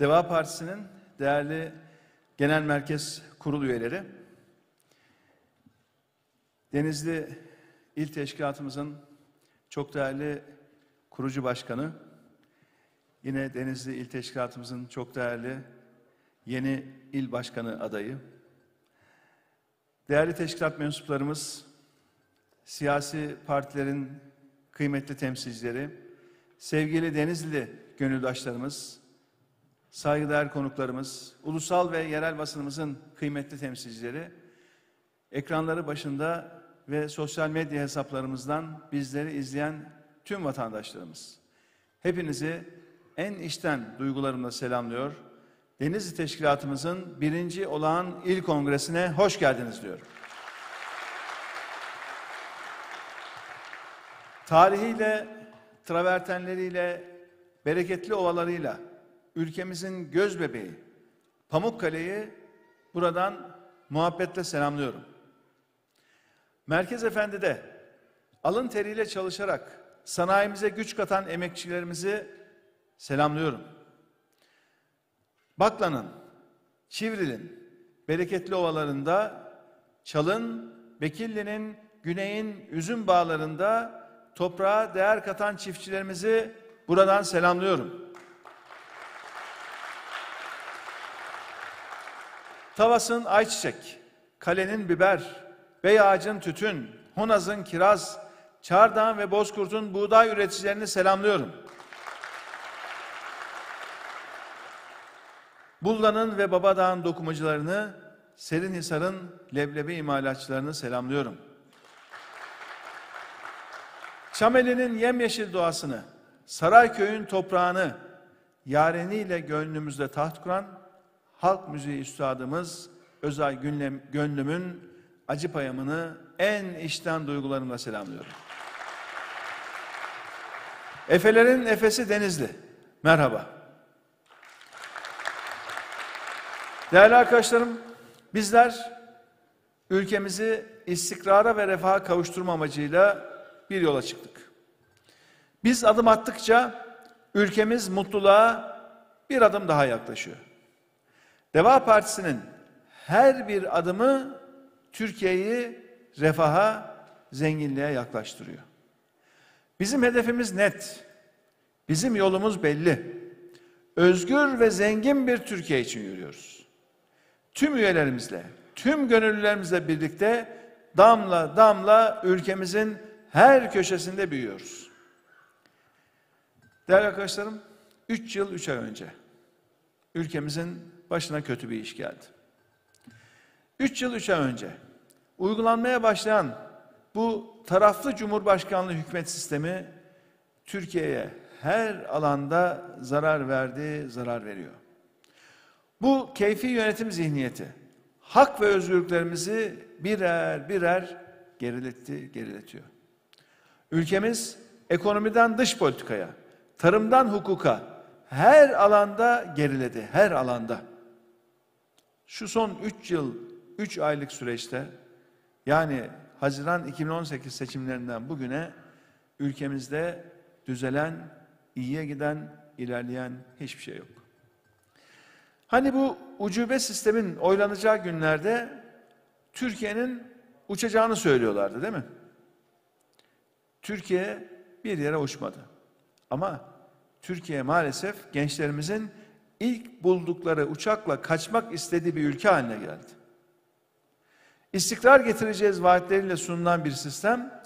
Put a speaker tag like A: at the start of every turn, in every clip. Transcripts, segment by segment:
A: Deva Partisi'nin değerli genel merkez kurul üyeleri, Denizli İl Teşkilatımızın çok değerli kurucu başkanı, yine Denizli İl Teşkilatımızın çok değerli yeni il başkanı adayı, değerli teşkilat mensuplarımız, siyasi partilerin kıymetli temsilcileri, sevgili Denizli gönüldaşlarımız, saygıdeğer konuklarımız, ulusal ve yerel basınımızın kıymetli temsilcileri, ekranları başında ve sosyal medya hesaplarımızdan bizleri izleyen tüm vatandaşlarımız. Hepinizi en içten duygularımla selamlıyor. Denizli Teşkilatımızın birinci olağan il kongresine hoş geldiniz diyorum. Tarihiyle, travertenleriyle, bereketli ovalarıyla ülkemizin göz bebeği Pamukkale'yi buradan muhabbetle selamlıyorum. Merkez Efendi'de alın teriyle çalışarak sanayimize güç katan emekçilerimizi selamlıyorum. Bakla'nın, Çivril'in bereketli ovalarında, Çalın, Bekilli'nin, Güney'in üzüm bağlarında toprağa değer katan çiftçilerimizi buradan selamlıyorum. Tavas'ın ayçiçek, Kale'nin biber, Bey ağacın tütün, Honaz'ın kiraz, Çardağ ve Bozkurt'un buğday üreticilerini selamlıyorum. Bulla'nın ve Babadağ'ın dokumacılarını, Serinhisar'ın leblebi imalatçılarını selamlıyorum. Çameli'nin yemyeşil doğasını, Sarayköy'ün toprağını, yareniyle gönlümüzde taht kuran halk müziği üstadımız Özay Günlem, Gönlüm'ün acı payamını en içten duygularımla selamlıyorum. Efelerin Efesi Denizli. Merhaba. Değerli arkadaşlarım, bizler ülkemizi istikrara ve refaha kavuşturma amacıyla bir yola çıktık. Biz adım attıkça ülkemiz mutluluğa bir adım daha yaklaşıyor. Deva Partisi'nin her bir adımı Türkiye'yi refaha, zenginliğe yaklaştırıyor. Bizim hedefimiz net. Bizim yolumuz belli. Özgür ve zengin bir Türkiye için yürüyoruz. Tüm üyelerimizle, tüm gönüllülerimizle birlikte damla damla ülkemizin her köşesinde büyüyoruz. Değerli arkadaşlarım, üç yıl üç ay önce ülkemizin başına kötü bir iş geldi. Üç yıl üç ay önce uygulanmaya başlayan bu taraflı cumhurbaşkanlığı hükümet sistemi Türkiye'ye her alanda zarar verdi, zarar veriyor. Bu keyfi yönetim zihniyeti hak ve özgürlüklerimizi birer birer geriletti, geriletiyor. Ülkemiz ekonomiden dış politikaya, tarımdan hukuka her alanda geriledi, her alanda. Şu son üç yıl, üç aylık süreçte yani Haziran 2018 seçimlerinden bugüne ülkemizde düzelen, iyiye giden, ilerleyen hiçbir şey yok. Hani bu ucube sistemin oylanacağı günlerde Türkiye'nin uçacağını söylüyorlardı değil mi? Türkiye bir yere uçmadı. Ama Türkiye maalesef gençlerimizin ilk buldukları uçakla kaçmak istediği bir ülke haline geldi. İstikrar getireceğiz vaatleriyle sunulan bir sistem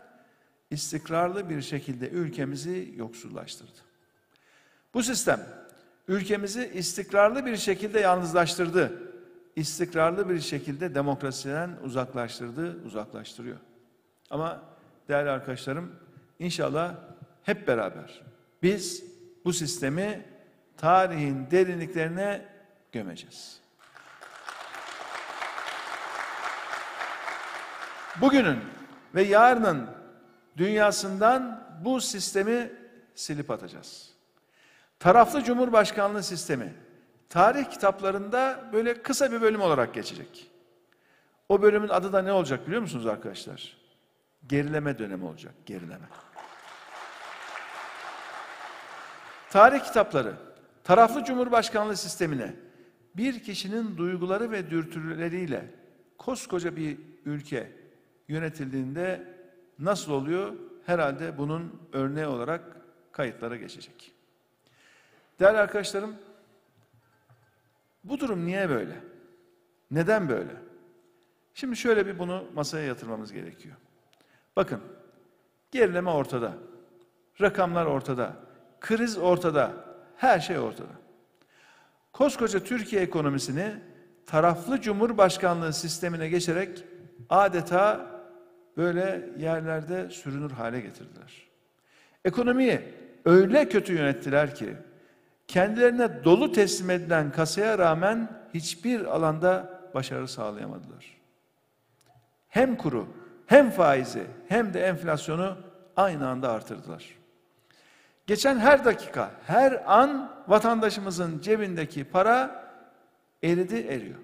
A: istikrarlı bir şekilde ülkemizi yoksullaştırdı. Bu sistem ülkemizi istikrarlı bir şekilde yalnızlaştırdı. İstikrarlı bir şekilde demokrasiden uzaklaştırdı, uzaklaştırıyor. Ama değerli arkadaşlarım inşallah hep beraber biz bu sistemi tarihin derinliklerine gömeceğiz. Bugünün ve yarının dünyasından bu sistemi silip atacağız. Taraflı Cumhurbaşkanlığı sistemi tarih kitaplarında böyle kısa bir bölüm olarak geçecek. O bölümün adı da ne olacak biliyor musunuz arkadaşlar? Gerileme dönemi olacak, gerileme. Tarih kitapları taraflı cumhurbaşkanlığı sistemine bir kişinin duyguları ve dürtüleriyle koskoca bir ülke yönetildiğinde nasıl oluyor? Herhalde bunun örneği olarak kayıtlara geçecek. Değerli arkadaşlarım, bu durum niye böyle? Neden böyle? Şimdi şöyle bir bunu masaya yatırmamız gerekiyor. Bakın, gerileme ortada. Rakamlar ortada. Kriz ortada. Her şey ortada. Koskoca Türkiye ekonomisini taraflı cumhurbaşkanlığı sistemine geçerek adeta böyle yerlerde sürünür hale getirdiler. Ekonomiyi öyle kötü yönettiler ki kendilerine dolu teslim edilen kasaya rağmen hiçbir alanda başarı sağlayamadılar. Hem kuru, hem faizi, hem de enflasyonu aynı anda artırdılar. Geçen her dakika, her an vatandaşımızın cebindeki para eridi eriyor.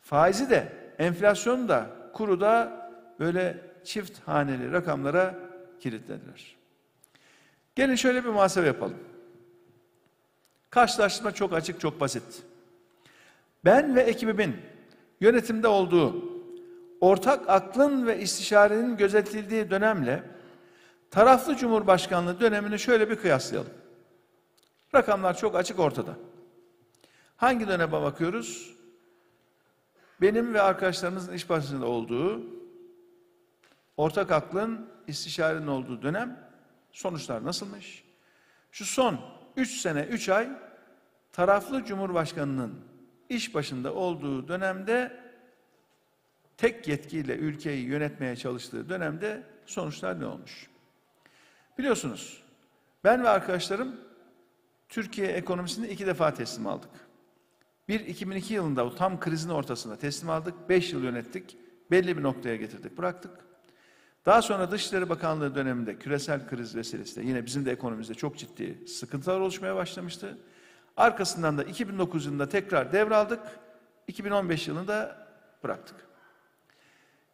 A: Faizi de, enflasyon da, kuru da böyle çift haneli rakamlara kilitlediler. Gelin şöyle bir muhasebe yapalım. Karşılaştırma çok açık, çok basit. Ben ve ekibimin yönetimde olduğu, ortak aklın ve istişarenin gözetildiği dönemle taraflı cumhurbaşkanlığı dönemini şöyle bir kıyaslayalım. Rakamlar çok açık ortada. Hangi döneme bakıyoruz? Benim ve arkadaşlarımızın iş başında olduğu, ortak aklın, istişarenin olduğu dönem sonuçlar nasılmış? Şu son 3 sene 3 ay taraflı cumhurbaşkanının iş başında olduğu dönemde tek yetkiyle ülkeyi yönetmeye çalıştığı dönemde sonuçlar ne olmuş? Biliyorsunuz ben ve arkadaşlarım Türkiye ekonomisini iki defa teslim aldık. Bir 2002 yılında o tam krizin ortasında teslim aldık. Beş yıl yönettik. Belli bir noktaya getirdik, bıraktık. Daha sonra Dışişleri Bakanlığı döneminde küresel kriz vesilesiyle yine bizim de ekonomimizde çok ciddi sıkıntılar oluşmaya başlamıştı. Arkasından da 2009 yılında tekrar devraldık. 2015 yılında bıraktık.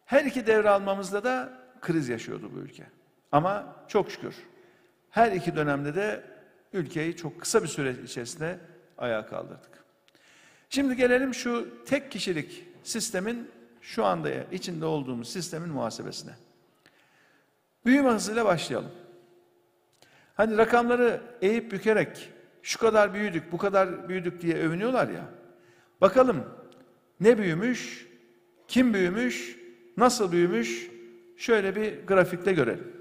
A: Her iki devralmamızda da kriz yaşıyordu bu ülke. Ama çok şükür her iki dönemde de ülkeyi çok kısa bir süre içerisinde ayağa kaldırdık. Şimdi gelelim şu tek kişilik sistemin şu anda içinde olduğumuz sistemin muhasebesine. Büyüme hızıyla başlayalım. Hani rakamları eğip bükerek şu kadar büyüdük, bu kadar büyüdük diye övünüyorlar ya. Bakalım ne büyümüş, kim büyümüş, nasıl büyümüş şöyle bir grafikte görelim.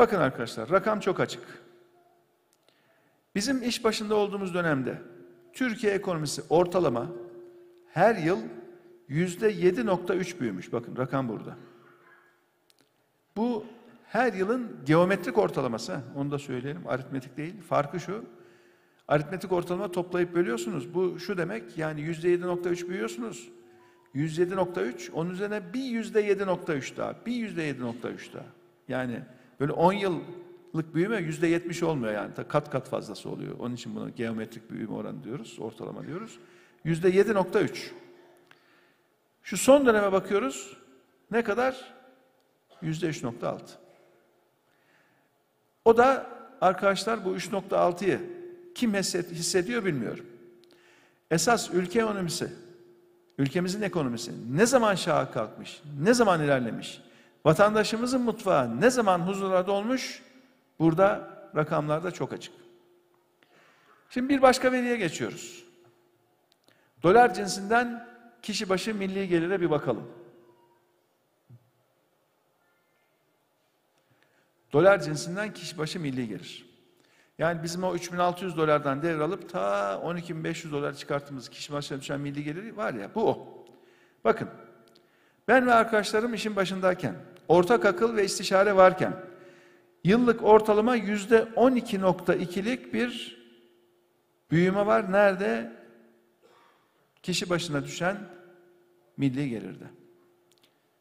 A: Bakın arkadaşlar rakam çok açık. Bizim iş başında olduğumuz dönemde Türkiye ekonomisi ortalama her yıl yüzde 7.3 büyümüş. Bakın rakam burada. Bu her yılın geometrik ortalaması. Onu da söyleyelim. Aritmetik değil. Farkı şu. Aritmetik ortalama toplayıp bölüyorsunuz. Bu şu demek yani yüzde 7.3 büyüyorsunuz. Yüzde 7.3 onun üzerine bir yüzde 7.3 daha. Bir yüzde 7.3 daha. Yani böyle 10 yıllık büyüme yüzde 70 olmuyor yani. Kat kat fazlası oluyor. Onun için bunu geometrik büyüme oranı diyoruz. Ortalama diyoruz. Yüzde 7.3. Şu son döneme bakıyoruz. Ne kadar? Yüzde 3.6. O da arkadaşlar bu 3.6'yı kim hissediyor bilmiyorum. Esas ülke ekonomisi, ülkemizin ekonomisi ne zaman şaha kalkmış, ne zaman ilerlemiş, vatandaşımızın mutfağı ne zaman huzurlarda olmuş, burada rakamlarda çok açık. Şimdi bir başka veriye geçiyoruz. Dolar cinsinden kişi başı milli gelire bir bakalım. Dolar cinsinden kişi başı milli gelir. Yani bizim o 3600 dolardan devralıp ta 12500 dolar çıkarttığımız kişi başına düşen milli geliri var ya bu o. Bakın ben ve arkadaşlarım işin başındayken ortak akıl ve istişare varken yıllık ortalama yüzde 12.2'lik bir büyüme var. Nerede? Kişi başına düşen milli gelirde.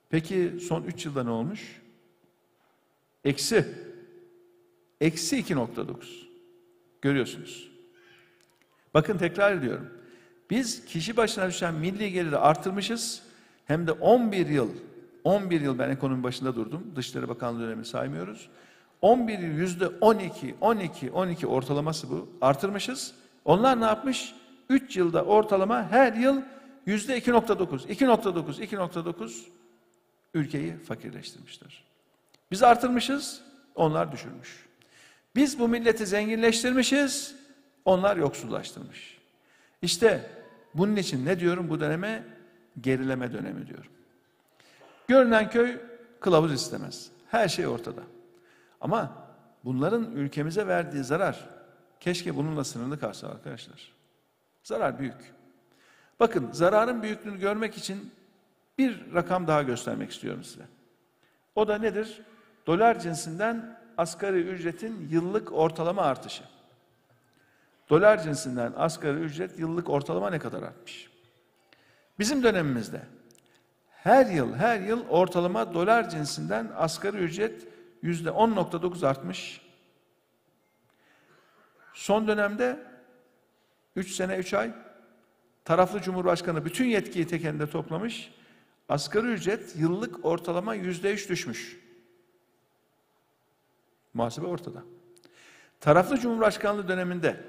A: Peki son 3 yılda ne olmuş? Eksi. Eksi 2.9. Görüyorsunuz. Bakın tekrar ediyorum. Biz kişi başına düşen milli geliri artırmışız. Hem de 11 yıl, 11 yıl ben ekonomi başında durdum. Dışişleri Bakanlığı dönemi saymıyoruz. 11 yıl yüzde 12, 12, 12 ortalaması bu. Artırmışız. Onlar ne yapmış? 3 yılda ortalama her yıl yüzde 2.9, 2.9, 2.9 ülkeyi fakirleştirmişler. Biz artırmışız, onlar düşürmüş. Biz bu milleti zenginleştirmişiz, onlar yoksullaştırmış. İşte bunun için ne diyorum bu döneme? Gerileme dönemi diyorum. Görünen köy kılavuz istemez. Her şey ortada. Ama bunların ülkemize verdiği zarar keşke bununla sınırlı kalsa arkadaşlar. Zarar büyük. Bakın zararın büyüklüğünü görmek için bir rakam daha göstermek istiyorum size. O da nedir? Dolar cinsinden asgari ücretin yıllık ortalama artışı. Dolar cinsinden asgari ücret yıllık ortalama ne kadar artmış? Bizim dönemimizde her yıl her yıl ortalama dolar cinsinden asgari ücret yüzde 10.9 artmış. Son dönemde 3 sene 3 ay taraflı cumhurbaşkanı bütün yetkiyi tek elinde toplamış. Asgari ücret yıllık ortalama yüzde üç düşmüş. Muhasebe ortada. Taraflı Cumhurbaşkanlığı döneminde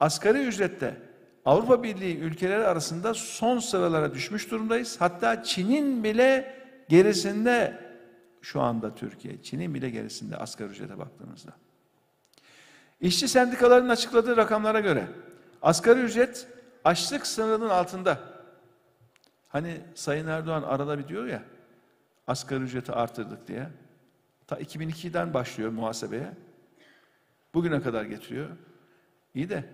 A: asgari ücrette Avrupa Birliği ülkeleri arasında son sıralara düşmüş durumdayız. Hatta Çin'in bile gerisinde şu anda Türkiye. Çin'in bile gerisinde asgari ücrete baktığımızda. İşçi sendikalarının açıkladığı rakamlara göre asgari ücret açlık sınırının altında. Hani Sayın Erdoğan arada bir diyor ya asgari ücreti artırdık diye. Ta 2002'den başlıyor muhasebeye. Bugüne kadar getiriyor. İyi de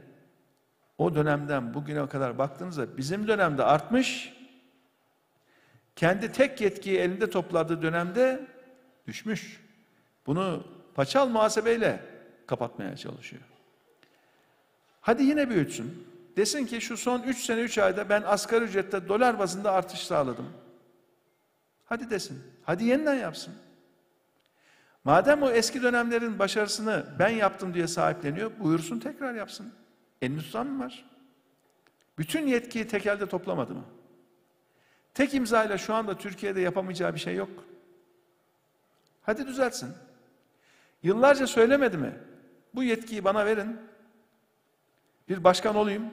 A: o dönemden bugüne kadar baktığınızda bizim dönemde artmış. Kendi tek yetkiyi elinde topladığı dönemde düşmüş. Bunu paçal muhasebeyle kapatmaya çalışıyor. Hadi yine büyütsün. Desin ki şu son 3 sene 3 ayda ben asgari ücrette dolar bazında artış sağladım. Hadi desin. Hadi yeniden yapsın. Madem o eski dönemlerin başarısını ben yaptım diye sahipleniyor, buyursun tekrar yapsın. Elini tutan mı var? Bütün yetkiyi tek elde toplamadı mı? Tek imzayla şu anda Türkiye'de yapamayacağı bir şey yok. Hadi düzeltsin. Yıllarca söylemedi mi? Bu yetkiyi bana verin. Bir başkan olayım.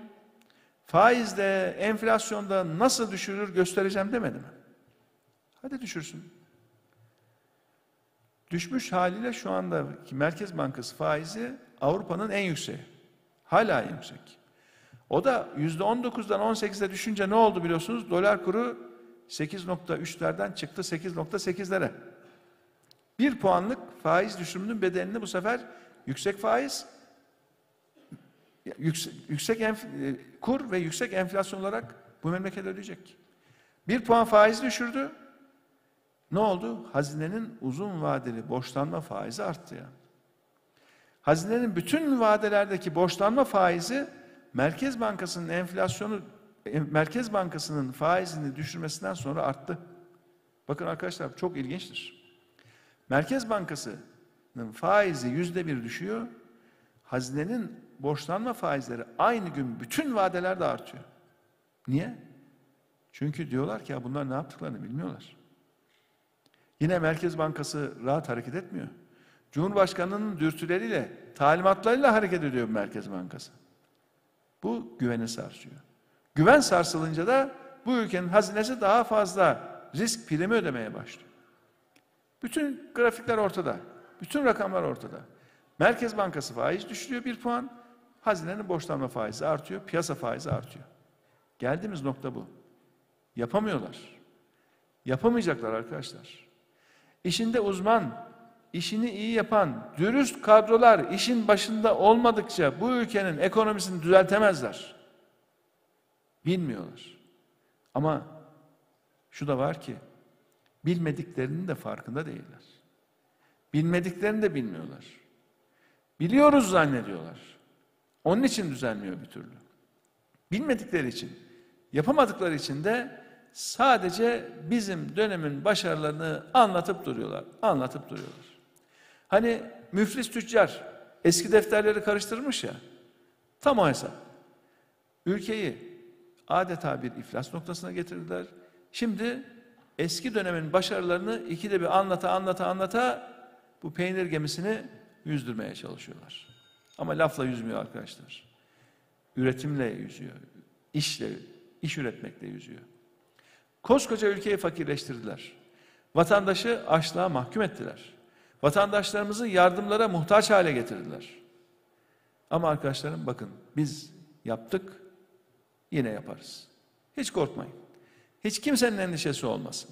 A: Faizde, enflasyonda nasıl düşürür göstereceğim demedi mi? Hadi düşürsün. Düşmüş haliyle şu andaki Merkez Bankası faizi Avrupa'nın en yükseği. Hala yüksek. O da yüzde 19'dan 18'e düşünce ne oldu biliyorsunuz? Dolar kuru 8.3'lerden çıktı 8.8'lere. Bir puanlık faiz düşümünün bedelini bu sefer yüksek faiz, yüksek, yüksek enf, e, kur ve yüksek enflasyon olarak bu memleket ödeyecek. Bir puan faiz düşürdü. Ne oldu? Hazinenin uzun vadeli borçlanma faizi arttı ya. Hazinenin bütün vadelerdeki borçlanma faizi Merkez Bankası'nın enflasyonu e, Merkez Bankası'nın faizini düşürmesinden sonra arttı. Bakın arkadaşlar çok ilginçtir. Merkez Bankası'nın faizi yüzde bir düşüyor. Hazinenin borçlanma faizleri aynı gün bütün vadelerde artıyor. Niye? Çünkü diyorlar ki ya bunlar ne yaptıklarını bilmiyorlar. Yine Merkez Bankası rahat hareket etmiyor. Cumhurbaşkanının dürtüleriyle, talimatlarıyla hareket ediyor Merkez Bankası. Bu güveni sarsıyor. Güven sarsılınca da bu ülkenin hazinesi daha fazla risk primi ödemeye başlıyor. Bütün grafikler ortada. Bütün rakamlar ortada. Merkez Bankası faiz düşürüyor bir puan. Hazinenin borçlanma faizi artıyor. Piyasa faizi artıyor. Geldiğimiz nokta bu. Yapamıyorlar. Yapamayacaklar arkadaşlar. İşinde uzman, işini iyi yapan, dürüst kadrolar işin başında olmadıkça bu ülkenin ekonomisini düzeltemezler. Bilmiyorlar. Ama şu da var ki bilmediklerinin de farkında değiller. Bilmediklerini de bilmiyorlar. Biliyoruz zannediyorlar. Onun için düzelmiyor bir türlü. Bilmedikleri için, yapamadıkları için de sadece bizim dönemin başarılarını anlatıp duruyorlar. Anlatıp duruyorlar. Hani müflis tüccar eski defterleri karıştırmış ya. Tam o hesap. Ülkeyi adeta bir iflas noktasına getirdiler. Şimdi eski dönemin başarılarını ikide bir anlata anlata anlata bu peynir gemisini yüzdürmeye çalışıyorlar. Ama lafla yüzmüyor arkadaşlar. Üretimle yüzüyor. İşle, iş üretmekle yüzüyor. Koskoca ülkeyi fakirleştirdiler. Vatandaşı açlığa mahkum ettiler. Vatandaşlarımızı yardımlara muhtaç hale getirdiler. Ama arkadaşlarım bakın biz yaptık, yine yaparız. Hiç korkmayın. Hiç kimsenin endişesi olmasın.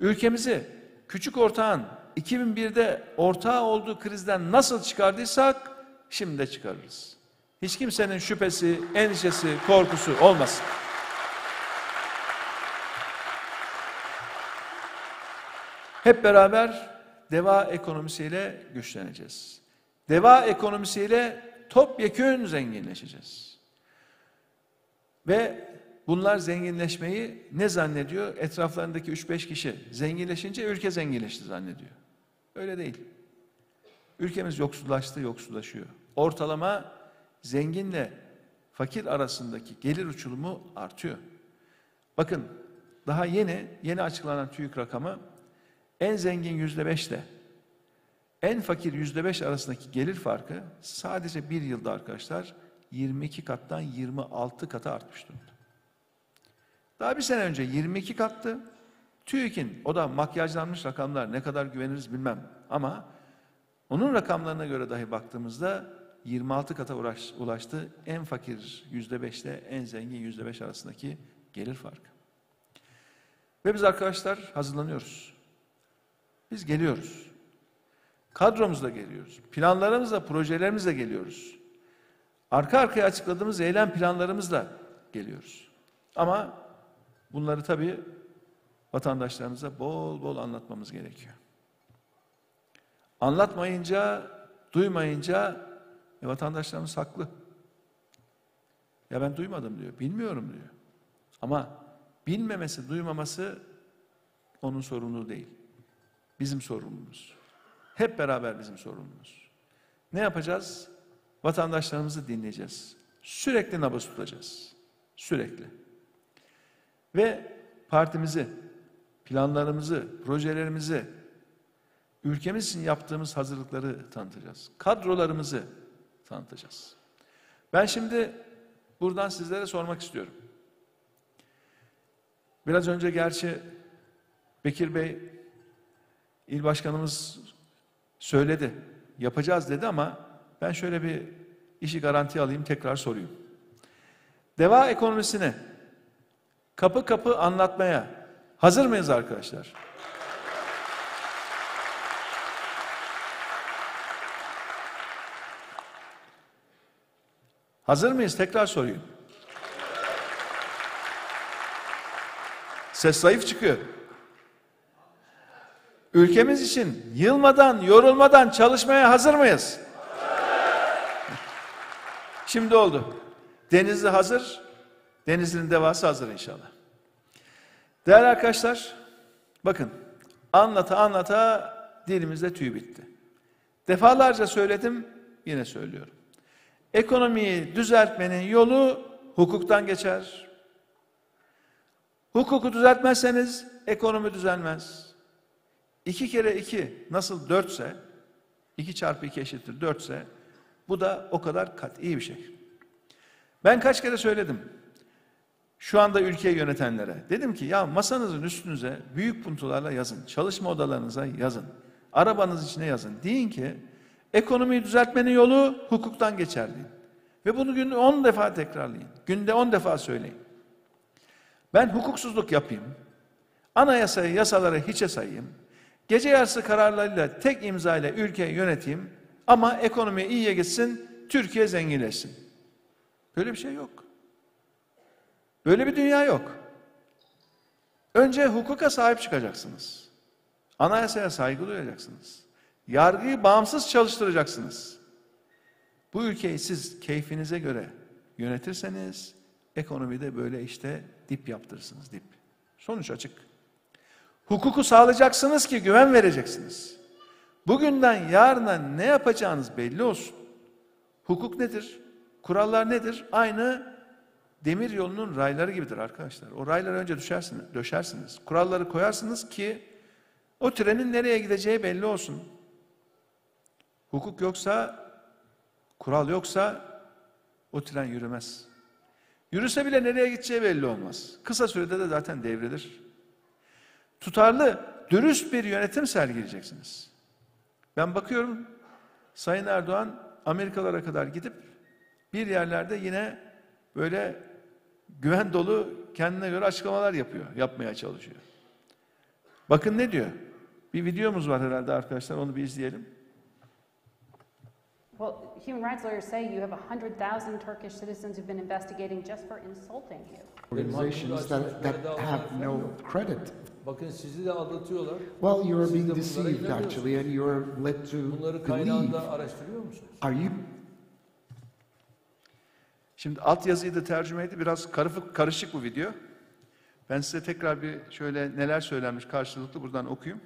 A: Ülkemizi küçük ortağın 2001'de ortağı olduğu krizden nasıl çıkardıysak şimdi de çıkarırız. Hiç kimsenin şüphesi, endişesi, korkusu olmasın. Hep beraber deva ekonomisiyle güçleneceğiz. Deva ekonomisiyle topyekün zenginleşeceğiz. Ve bunlar zenginleşmeyi ne zannediyor? Etraflarındaki 3-5 kişi zenginleşince ülke zenginleşti zannediyor. Öyle değil. Ülkemiz yoksullaştı, yoksullaşıyor. Ortalama zenginle fakir arasındaki gelir uçurumu artıyor. Bakın daha yeni, yeni açıklanan TÜİK rakamı en zengin yüzde beşle en fakir yüzde beş arasındaki gelir farkı sadece bir yılda arkadaşlar 22 kattan 26 kata artmış durumda. Daha bir sene önce 22 kattı. TÜİK'in o da makyajlanmış rakamlar ne kadar güveniriz bilmem ama onun rakamlarına göre dahi baktığımızda 26 kata ulaştı. En fakir yüzde beşle en zengin yüzde beş arasındaki gelir farkı. Ve biz arkadaşlar hazırlanıyoruz. Biz geliyoruz. Kadromuzla geliyoruz. Planlarımızla, projelerimizle geliyoruz. Arka arkaya açıkladığımız eylem planlarımızla geliyoruz. Ama bunları tabii vatandaşlarımıza bol bol anlatmamız gerekiyor. Anlatmayınca, duymayınca e, vatandaşlarımız haklı. Ya ben duymadım diyor, bilmiyorum diyor. Ama bilmemesi, duymaması onun sorumluluğu değil. Bizim sorumluluğumuz. Hep beraber bizim sorumluluğumuz. Ne yapacağız? Vatandaşlarımızı dinleyeceğiz. Sürekli nabız tutacağız. Sürekli. Ve partimizi, planlarımızı, projelerimizi, ülkemiz için yaptığımız hazırlıkları tanıtacağız. Kadrolarımızı tanıtacağız. Ben şimdi buradan sizlere sormak istiyorum. Biraz önce gerçi Bekir Bey, il başkanımız söyledi, yapacağız dedi ama ben şöyle bir işi garanti alayım tekrar sorayım. Deva ekonomisini kapı kapı anlatmaya hazır mıyız arkadaşlar? Hazır mıyız? Tekrar sorayım. Ses zayıf çıkıyor. Ülkemiz için yılmadan, yorulmadan çalışmaya hazır mıyız? Şimdi oldu. Denizli hazır. Denizli'nin devası hazır inşallah. Değerli arkadaşlar, bakın anlata anlata dilimizde tüy bitti. Defalarca söyledim, yine söylüyorum. Ekonomiyi düzeltmenin yolu hukuktan geçer. Hukuku düzeltmezseniz ekonomi düzelmez. İki kere iki nasıl dörtse, iki çarpı iki eşittir dörtse, bu da o kadar kat iyi bir şey. Ben kaç kere söyledim. Şu anda ülkeyi yönetenlere. Dedim ki ya masanızın üstünüze büyük puntolarla yazın. Çalışma odalarınıza yazın. Arabanız içine yazın. Deyin ki ekonomiyi düzeltmenin yolu hukuktan geçer deyin. Ve bunu günde on defa tekrarlayın. Günde on defa söyleyin. Ben hukuksuzluk yapayım. Anayasayı, yasaları hiçe sayayım. Gece yarısı kararlarıyla tek imza ile ülkeyi yöneteyim ama ekonomi iyiye gitsin, Türkiye zenginleşsin. Böyle bir şey yok. Böyle bir dünya yok. Önce hukuka sahip çıkacaksınız. Anayasaya saygı duyacaksınız. Yargıyı bağımsız çalıştıracaksınız. Bu ülkeyi siz keyfinize göre yönetirseniz ekonomide böyle işte dip yaptırırsınız dip. Sonuç açık. Hukuku sağlayacaksınız ki güven vereceksiniz. Bugünden yarına ne yapacağınız belli olsun. Hukuk nedir? Kurallar nedir? Aynı demir yolunun rayları gibidir arkadaşlar. O rayları önce düşersiniz, döşersiniz. Kuralları koyarsınız ki o trenin nereye gideceği belli olsun. Hukuk yoksa, kural yoksa o tren yürümez. Yürüse bile nereye gideceği belli olmaz. Kısa sürede de zaten devrilir. Tutarlı, dürüst bir yönetim sergileyeceksiniz. Ben bakıyorum Sayın Erdoğan Amerikalara kadar gidip bir yerlerde yine böyle güven dolu kendine göre açıklamalar yapıyor, yapmaya çalışıyor. Bakın ne diyor? Bir videomuz var herhalde arkadaşlar, onu bir izleyelim.
B: Well, human rights lawyers say you have 100,000 Turkish citizens who've been investigating just for insulting you.
C: organizations that, that have no credit.
D: Bakın sizi de aldatıyorlar.
C: Well, you are being deceived actually, and you are led to
D: Bunları
C: believe.
D: kaynağında araştırıyor musunuz?
C: Are you
A: Şimdi altyazıyı da tercüme edip biraz karışık, karışık bu video. Ben size tekrar bir şöyle neler söylenmiş karşılıklı buradan okuyayım.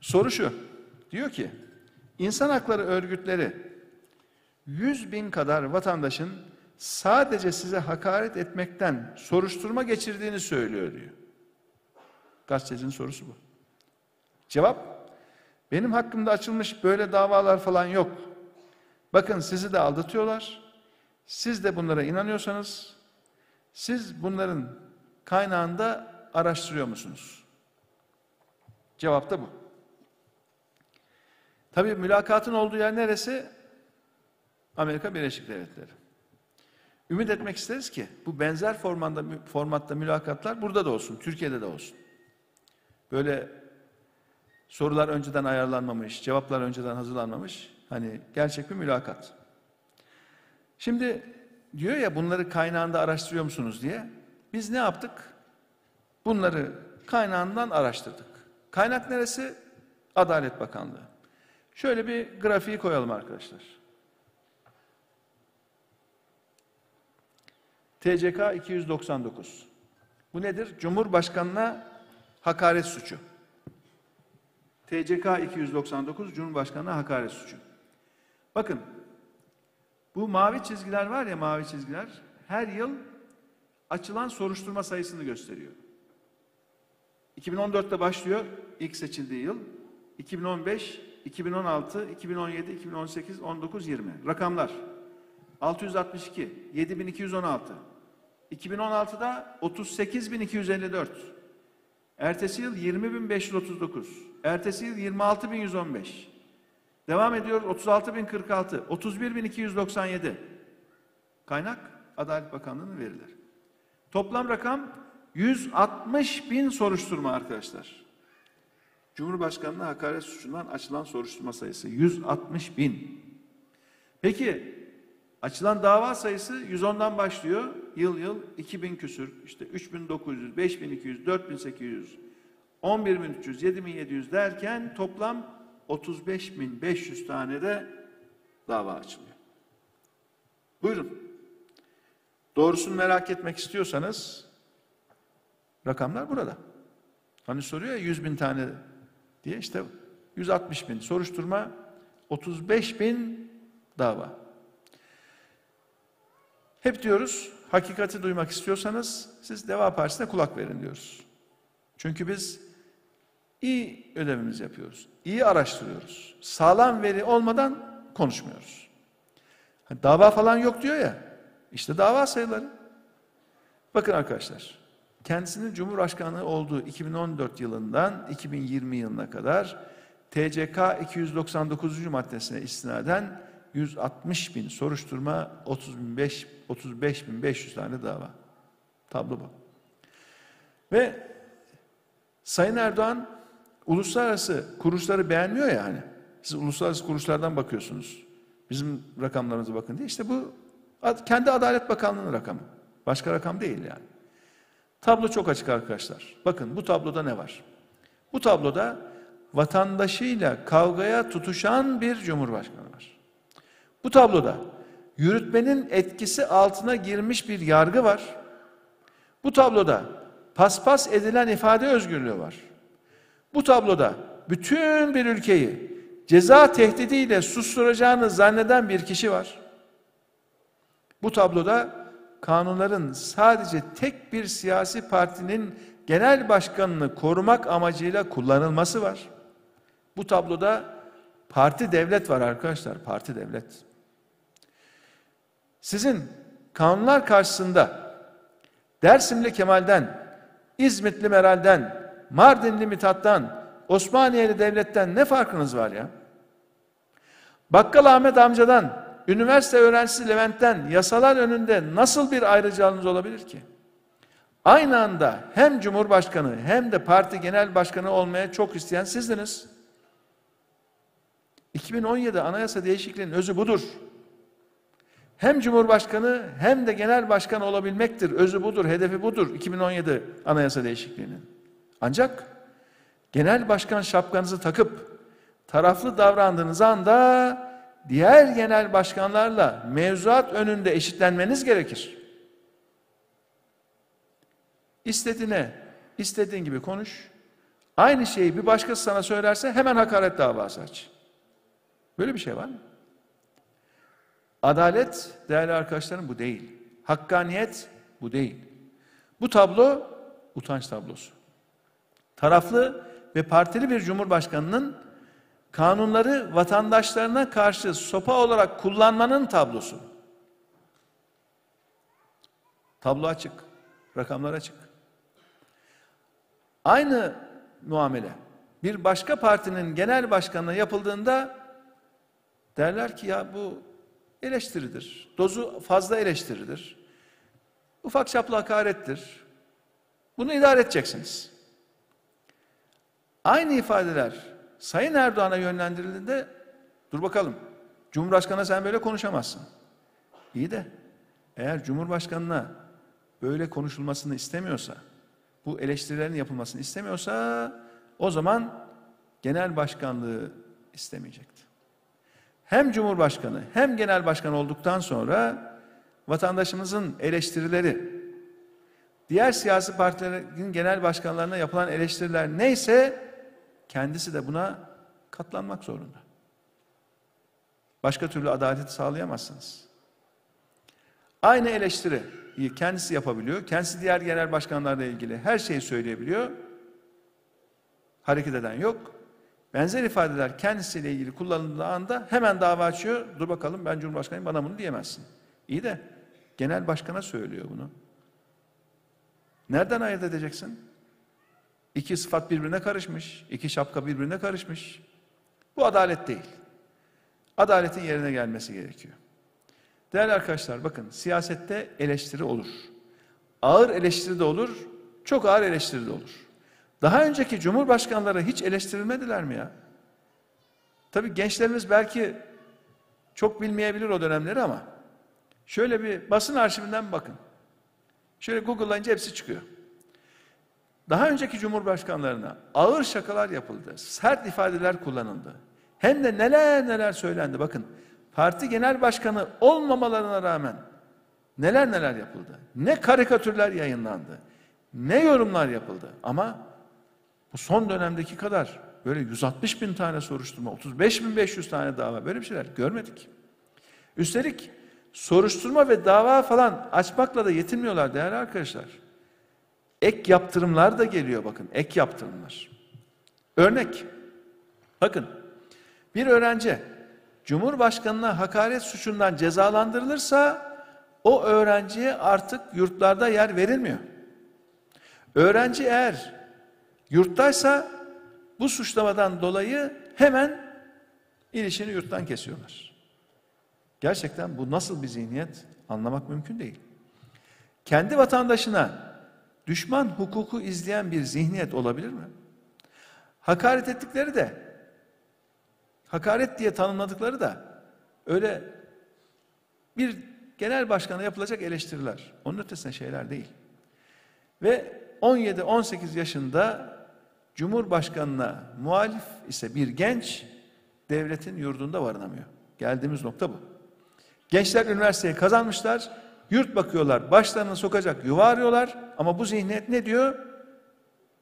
A: Soru şu, diyor ki, insan hakları örgütleri 100 bin kadar vatandaşın sadece size hakaret etmekten soruşturma geçirdiğini söylüyor diyor. Gazetecinin sorusu bu. Cevap, benim hakkımda açılmış böyle davalar falan yok. Bakın sizi de aldatıyorlar. Siz de bunlara inanıyorsanız siz bunların kaynağında araştırıyor musunuz? Cevap da bu. Tabii mülakatın olduğu yer neresi? Amerika Birleşik Devletleri. Ümit etmek isteriz ki bu benzer formanda, formatta mülakatlar burada da olsun, Türkiye'de de olsun. Böyle sorular önceden ayarlanmamış, cevaplar önceden hazırlanmamış. Hani gerçek bir mülakat. Şimdi diyor ya bunları kaynağında araştırıyor musunuz diye. Biz ne yaptık? Bunları kaynağından araştırdık. Kaynak neresi? Adalet Bakanlığı. Şöyle bir grafiği koyalım arkadaşlar. TCK 299. Bu nedir? Cumhurbaşkanına hakaret suçu. TCK 299 Cumhurbaşkanına hakaret suçu. Bakın bu mavi çizgiler var ya mavi çizgiler her yıl açılan soruşturma sayısını gösteriyor. 2014'te başlıyor ilk seçildiği yıl. 2015, 2016, 2017, 2018, 19, 20. Rakamlar. 662, 7216. 2016'da 38254. Ertesi yıl 20539. Ertesi yıl 26115. Devam ediyor 36.046, 31.297. Kaynak Adalet Bakanlığı'nın verileri. Toplam rakam 160 bin soruşturma arkadaşlar. Cumhurbaşkanlığı hakaret suçundan açılan soruşturma sayısı 160 bin. Peki açılan dava sayısı 110'dan başlıyor. Yıl yıl 2000 küsür, işte 3900, 5200, 4800, 11300, 7700 derken toplam 35.500 tane de dava açılıyor. Buyurun. Doğrusunu merak etmek istiyorsanız rakamlar burada. Hani soruyor ya 100 bin tane diye işte 160 bin soruşturma 35 bin dava. Hep diyoruz hakikati duymak istiyorsanız siz Deva Partisi'ne kulak verin diyoruz. Çünkü biz iyi ödevimizi yapıyoruz. İyi araştırıyoruz. Sağlam veri olmadan konuşmuyoruz. Dava falan yok diyor ya. İşte dava sayıları. Bakın arkadaşlar. Kendisinin Cumhurbaşkanı olduğu 2014 yılından 2020 yılına kadar TCK 299. maddesine istinaden 160 bin soruşturma 35 35 bin 500 tane dava. Tablo bu. Ve Sayın Erdoğan uluslararası kuruluşları beğenmiyor ya hani. Siz uluslararası kuruluşlardan bakıyorsunuz. Bizim rakamlarımıza bakın diye. İşte bu kendi Adalet Bakanlığı'nın rakamı. Başka rakam değil yani. Tablo çok açık arkadaşlar. Bakın bu tabloda ne var? Bu tabloda vatandaşıyla kavgaya tutuşan bir cumhurbaşkanı var. Bu tabloda yürütmenin etkisi altına girmiş bir yargı var. Bu tabloda paspas edilen ifade özgürlüğü var. Bu tabloda bütün bir ülkeyi ceza tehdidiyle susturacağını zanneden bir kişi var. Bu tabloda kanunların sadece tek bir siyasi partinin genel başkanını korumak amacıyla kullanılması var. Bu tabloda Parti devlet var arkadaşlar, parti devlet. Sizin kanunlar karşısında Dersimli Kemal'den, İzmitli Meral'den, Mardinli Mithat'tan, Osmaniyeli Devlet'ten ne farkınız var ya? Bakkal Ahmet amcadan, üniversite öğrencisi Levent'ten yasalar önünde nasıl bir ayrıcalığınız olabilir ki? Aynı anda hem Cumhurbaşkanı hem de parti genel başkanı olmaya çok isteyen sizdiniz. 2017 anayasa değişikliğinin özü budur. Hem Cumhurbaşkanı hem de genel başkan olabilmektir. Özü budur, hedefi budur 2017 anayasa değişikliğinin. Ancak genel başkan şapkanızı takıp taraflı davrandığınız anda diğer genel başkanlarla mevzuat önünde eşitlenmeniz gerekir. İstediğine, istediğin gibi konuş. Aynı şeyi bir başkası sana söylerse hemen hakaret davası aç. Böyle bir şey var mı? Adalet değerli arkadaşlarım bu değil. Hakkaniyet bu değil. Bu tablo utanç tablosu. Taraflı ve partili bir cumhurbaşkanının kanunları vatandaşlarına karşı sopa olarak kullanmanın tablosu. Tablo açık, rakamlar açık. Aynı muamele bir başka partinin genel başkanına yapıldığında derler ki ya bu eleştiridir. Dozu fazla eleştiridir. Ufak çaplı hakarettir. Bunu idare edeceksiniz. Aynı ifadeler Sayın Erdoğan'a yönlendirildiğinde dur bakalım. Cumhurbaşkanına sen böyle konuşamazsın. İyi de eğer Cumhurbaşkanına böyle konuşulmasını istemiyorsa, bu eleştirilerin yapılmasını istemiyorsa o zaman genel başkanlığı istemeyecekti. Hem Cumhurbaşkanı hem genel başkan olduktan sonra vatandaşımızın eleştirileri, diğer siyasi partilerin genel başkanlarına yapılan eleştiriler neyse kendisi de buna katlanmak zorunda. Başka türlü adaleti sağlayamazsınız. Aynı eleştiri kendisi yapabiliyor. Kendisi diğer genel başkanlarla ilgili her şeyi söyleyebiliyor. Hareket eden yok. Benzer ifadeler kendisiyle ilgili kullanıldığı anda hemen dava açıyor. Dur bakalım ben Cumhurbaşkanıyım bana bunu diyemezsin. İyi de genel başkana söylüyor bunu. Nereden ayırt edeceksin? İki sıfat birbirine karışmış, iki şapka birbirine karışmış. Bu adalet değil. Adaletin yerine gelmesi gerekiyor. Değerli arkadaşlar bakın siyasette eleştiri olur. Ağır eleştiri de olur, çok ağır eleştiri de olur. Daha önceki cumhurbaşkanları hiç eleştirilmediler mi ya? Tabii gençlerimiz belki çok bilmeyebilir o dönemleri ama şöyle bir basın arşivinden bakın. Şöyle Google'layınca hepsi çıkıyor. Daha önceki cumhurbaşkanlarına ağır şakalar yapıldı, sert ifadeler kullanıldı. Hem de neler neler söylendi. Bakın parti genel başkanı olmamalarına rağmen neler neler yapıldı. Ne karikatürler yayınlandı. Ne yorumlar yapıldı. Ama son dönemdeki kadar böyle 160 bin tane soruşturma, 35 bin 500 tane dava böyle bir şeyler görmedik. Üstelik soruşturma ve dava falan açmakla da yetinmiyorlar değerli arkadaşlar. Ek yaptırımlar da geliyor bakın. Ek yaptırımlar. Örnek. Bakın. Bir öğrenci Cumhurbaşkanına hakaret suçundan cezalandırılırsa o öğrenciye artık yurtlarda yer verilmiyor. Öğrenci eğer yurttaysa bu suçlamadan dolayı hemen ilişini yurttan kesiyorlar. Gerçekten bu nasıl bir zihniyet anlamak mümkün değil. Kendi vatandaşına düşman hukuku izleyen bir zihniyet olabilir mi? Hakaret ettikleri de, hakaret diye tanımladıkları da öyle bir genel başkana yapılacak eleştiriler. Onun ötesine şeyler değil. Ve 17-18 yaşında Cumhurbaşkanına muhalif ise bir genç devletin yurdunda barınamıyor. Geldiğimiz nokta bu. Gençler üniversiteyi kazanmışlar, yurt bakıyorlar, başlarını sokacak yuva arıyorlar ama bu zihniyet ne diyor?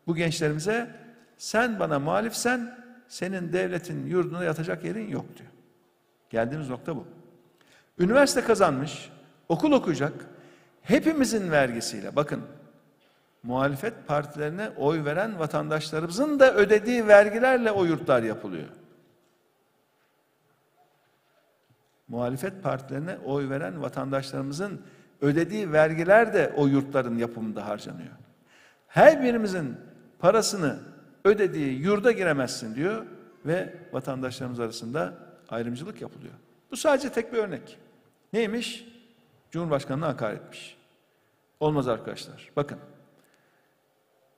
A: Bu gençlerimize sen bana muhalifsen senin devletin yurduna yatacak yerin yok diyor. Geldiğimiz nokta bu. Üniversite kazanmış, okul okuyacak, hepimizin vergisiyle bakın muhalefet partilerine oy veren vatandaşlarımızın da ödediği vergilerle o yurtlar yapılıyor. muhalefet partilerine oy veren vatandaşlarımızın ödediği vergiler de o yurtların yapımında harcanıyor. Her birimizin parasını ödediği yurda giremezsin diyor ve vatandaşlarımız arasında ayrımcılık yapılıyor. Bu sadece tek bir örnek. Neymiş? Cumhurbaşkanına hakaretmiş. Olmaz arkadaşlar. Bakın.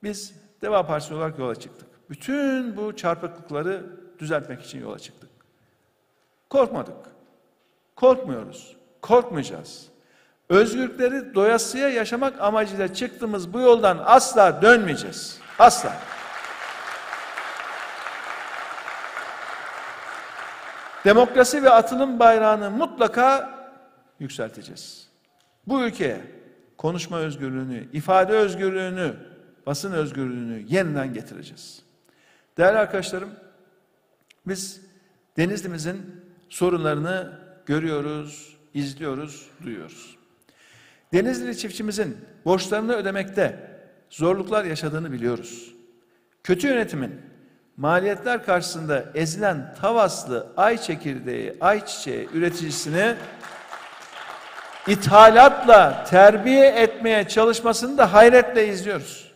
A: Biz Deva Partisi olarak yola çıktık. Bütün bu çarpıklıkları düzeltmek için yola çıktık. Korkmadık. Korkmuyoruz. Korkmayacağız. Özgürlükleri doyasıya yaşamak amacıyla çıktığımız bu yoldan asla dönmeyeceğiz. Asla. Demokrasi ve atılım bayrağını mutlaka yükselteceğiz. Bu ülkeye konuşma özgürlüğünü, ifade özgürlüğünü, basın özgürlüğünü yeniden getireceğiz. Değerli arkadaşlarım, biz Denizli'mizin sorunlarını görüyoruz, izliyoruz, duyuyoruz. Denizli çiftçimizin borçlarını ödemekte zorluklar yaşadığını biliyoruz. Kötü yönetimin maliyetler karşısında ezilen Tavaslı ay çekirdeği, ayçiçeği üreticisini ithalatla terbiye etmeye çalışmasını da hayretle izliyoruz.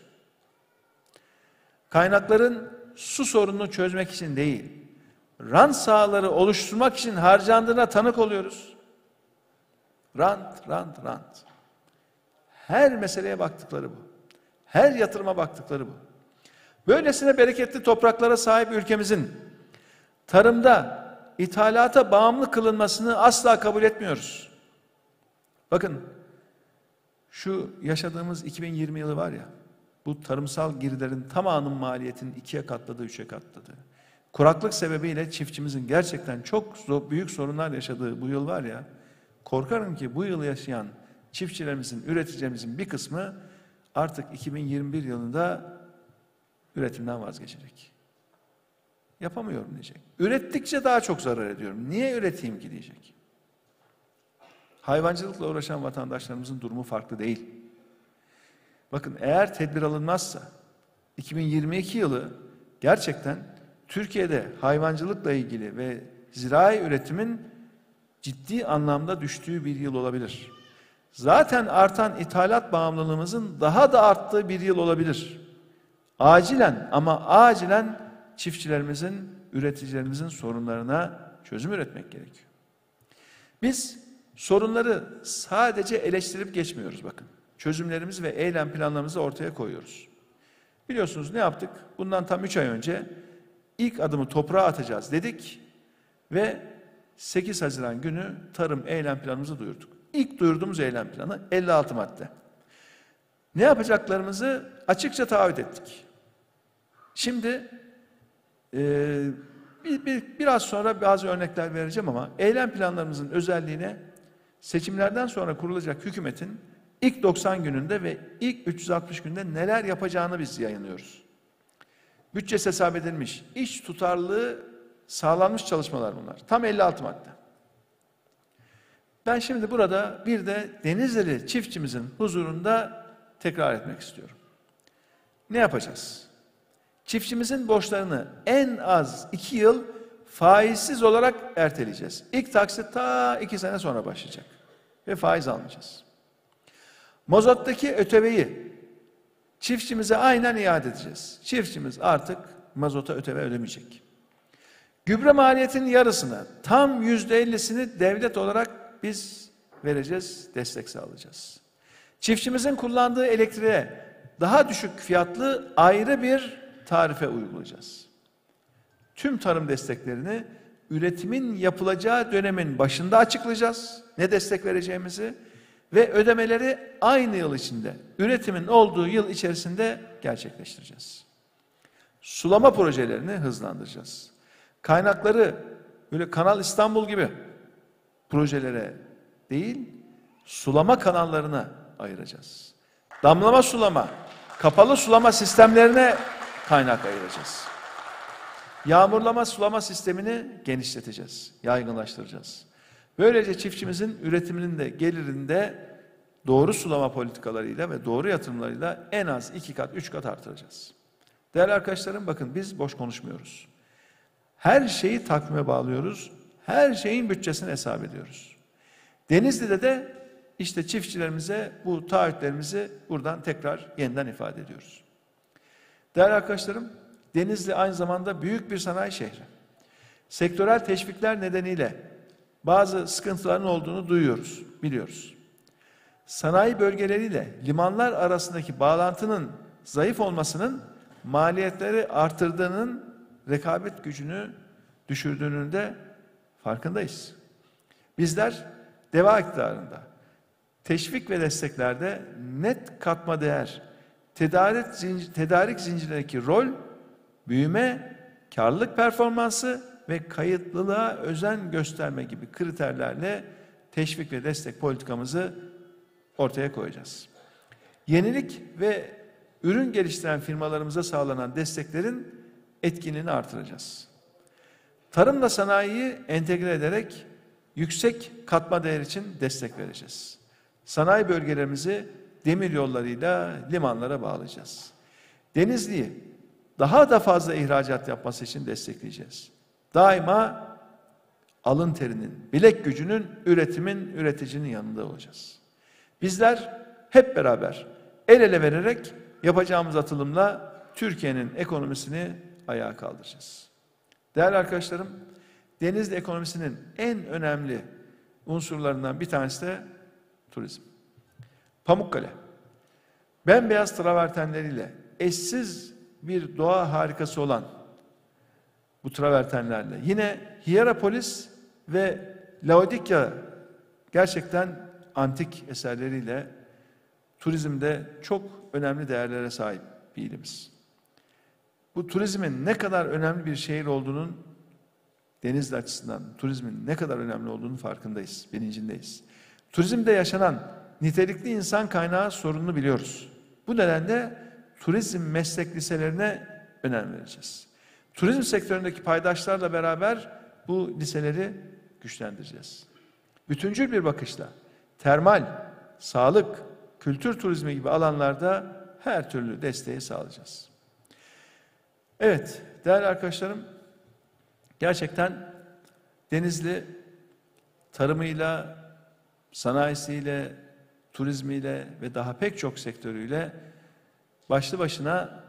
A: Kaynakların su sorununu çözmek için değil, rant sahaları oluşturmak için harcandığına tanık oluyoruz. Rant, rant, rant. Her meseleye baktıkları bu. Her yatırıma baktıkları bu. Böylesine bereketli topraklara sahip ülkemizin tarımda ithalata bağımlı kılınmasını asla kabul etmiyoruz. Bakın şu yaşadığımız 2020 yılı var ya bu tarımsal girdilerin tamamının maliyetinin ikiye katladığı, üçe katladığı. Kuraklık sebebiyle çiftçimizin gerçekten çok zor, büyük sorunlar yaşadığı bu yıl var ya korkarım ki bu yıl yaşayan çiftçilerimizin, üreticilerimizin bir kısmı artık 2021 yılında üretimden vazgeçecek. Yapamıyorum diyecek. Ürettikçe daha çok zarar ediyorum. Niye üreteyim ki diyecek. Hayvancılıkla uğraşan vatandaşlarımızın durumu farklı değil. Bakın eğer tedbir alınmazsa 2022 yılı gerçekten Türkiye'de hayvancılıkla ilgili ve zirai üretimin ciddi anlamda düştüğü bir yıl olabilir. Zaten artan ithalat bağımlılığımızın daha da arttığı bir yıl olabilir. Acilen ama acilen çiftçilerimizin, üreticilerimizin sorunlarına çözüm üretmek gerekiyor. Biz sorunları sadece eleştirip geçmiyoruz bakın. Çözümlerimizi ve eylem planlarımızı ortaya koyuyoruz. Biliyorsunuz ne yaptık? Bundan tam 3 ay önce ilk adımı toprağa atacağız dedik ve 8 Haziran günü tarım eylem planımızı duyurduk. İlk duyurduğumuz eylem planı 56 madde. Ne yapacaklarımızı açıkça taahhüt ettik. Şimdi e, bir, bir, biraz sonra bazı örnekler vereceğim ama eylem planlarımızın özelliğine seçimlerden sonra kurulacak hükümetin ilk 90 gününde ve ilk 360 günde neler yapacağını biz yayınlıyoruz. Bütçesi hesap edilmiş, iş tutarlılığı sağlanmış çalışmalar bunlar. Tam 56 madde. Ben şimdi burada bir de Denizli çiftçimizin huzurunda tekrar etmek istiyorum. Ne yapacağız? Çiftçimizin borçlarını en az iki yıl faizsiz olarak erteleyeceğiz. İlk taksit ta iki sene sonra başlayacak. Ve faiz almayacağız. Mazottaki öteveyi çiftçimize aynen iade edeceğiz. Çiftçimiz artık mazota öteve ödemeyecek. Gübre maliyetinin yarısını, tam yüzde ellisini devlet olarak biz vereceğiz, destek sağlayacağız. Çiftçimizin kullandığı elektriğe daha düşük fiyatlı ayrı bir tarife uygulayacağız. Tüm tarım desteklerini üretimin yapılacağı dönemin başında açıklayacağız. Ne destek vereceğimizi ve ödemeleri aynı yıl içinde, üretimin olduğu yıl içerisinde gerçekleştireceğiz. Sulama projelerini hızlandıracağız. Kaynakları böyle Kanal İstanbul gibi projelere değil, sulama kanallarına ayıracağız. Damlama sulama, kapalı sulama sistemlerine kaynak ayıracağız. Yağmurlama sulama sistemini genişleteceğiz, yaygınlaştıracağız. Böylece çiftçimizin üretiminin de gelirinde doğru sulama politikalarıyla ve doğru yatırımlarıyla en az iki kat, üç kat artıracağız. Değerli arkadaşlarım bakın biz boş konuşmuyoruz. Her şeyi takvime bağlıyoruz. her şeyin bütçesini hesap ediyoruz. Denizli'de de işte çiftçilerimize bu taahhütlerimizi buradan tekrar yeniden ifade ediyoruz. Değerli arkadaşlarım, Denizli aynı zamanda büyük bir sanayi şehri. Sektörel teşvikler nedeniyle bazı sıkıntıların olduğunu duyuyoruz, biliyoruz. Sanayi bölgeleriyle limanlar arasındaki bağlantının zayıf olmasının maliyetleri artırdığının rekabet gücünü düşürdüğünün de farkındayız. Bizler deva iktidarında teşvik ve desteklerde net katma değer, tedarik, zincir, tedarik zincirindeki rol, büyüme, karlılık performansı ve kayıtlılığa özen gösterme gibi kriterlerle teşvik ve destek politikamızı ortaya koyacağız. Yenilik ve ürün geliştiren firmalarımıza sağlanan desteklerin etkinliğini artıracağız. Tarımla sanayiyi entegre ederek yüksek katma değer için destek vereceğiz. Sanayi bölgelerimizi demir yollarıyla limanlara bağlayacağız. Denizli'yi daha da fazla ihracat yapması için destekleyeceğiz. Daima alın terinin, bilek gücünün, üretimin, üreticinin yanında olacağız. Bizler hep beraber el ele vererek yapacağımız atılımla Türkiye'nin ekonomisini ayağa kaldıracağız. Değerli arkadaşlarım, Denizli ekonomisinin en önemli unsurlarından bir tanesi de turizm. Pamukkale, bembeyaz travertenleriyle eşsiz bir doğa harikası olan bu travertenlerle. Yine Hierapolis ve Laodikya gerçekten antik eserleriyle turizmde çok önemli değerlere sahip bir ilimiz. Bu turizmin ne kadar önemli bir şehir olduğunun Denizli açısından turizmin ne kadar önemli olduğunu farkındayız, bilincindeyiz. Turizmde yaşanan nitelikli insan kaynağı sorununu biliyoruz. Bu nedenle turizm meslek liselerine önem vereceğiz. Turizm sektöründeki paydaşlarla beraber bu liseleri güçlendireceğiz. Bütüncül bir bakışla termal, sağlık, kültür turizmi gibi alanlarda her türlü desteği sağlayacağız. Evet, değerli arkadaşlarım, gerçekten Denizli tarımıyla, sanayisiyle, turizmiyle ve daha pek çok sektörüyle başlı başına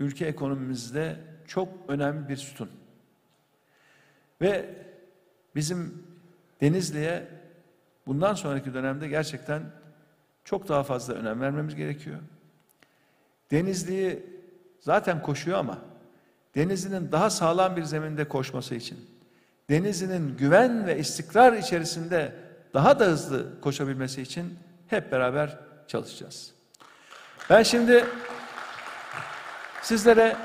A: ülke ekonomimizde çok önemli bir sütun. Ve bizim Denizli'ye bundan sonraki dönemde gerçekten çok daha fazla önem vermemiz gerekiyor. Denizli'yi zaten koşuyor ama Denizli'nin daha sağlam bir zeminde koşması için, Denizli'nin güven ve istikrar içerisinde daha da hızlı koşabilmesi için hep beraber çalışacağız. Ben şimdi sizlere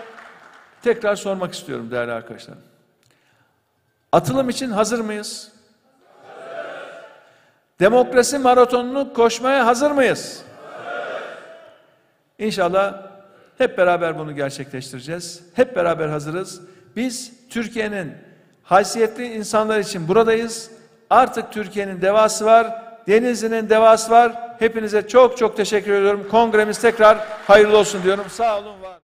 A: tekrar sormak istiyorum değerli arkadaşlar. Atılım için hazır mıyız? Demokrasi maratonunu koşmaya hazır mıyız? İnşallah hep beraber bunu gerçekleştireceğiz. Hep beraber hazırız. Biz Türkiye'nin haysiyetli insanlar için buradayız. Artık Türkiye'nin devası var. Denizli'nin devası var. Hepinize çok çok teşekkür ediyorum. Kongremiz tekrar hayırlı olsun diyorum. Sağ olun, var.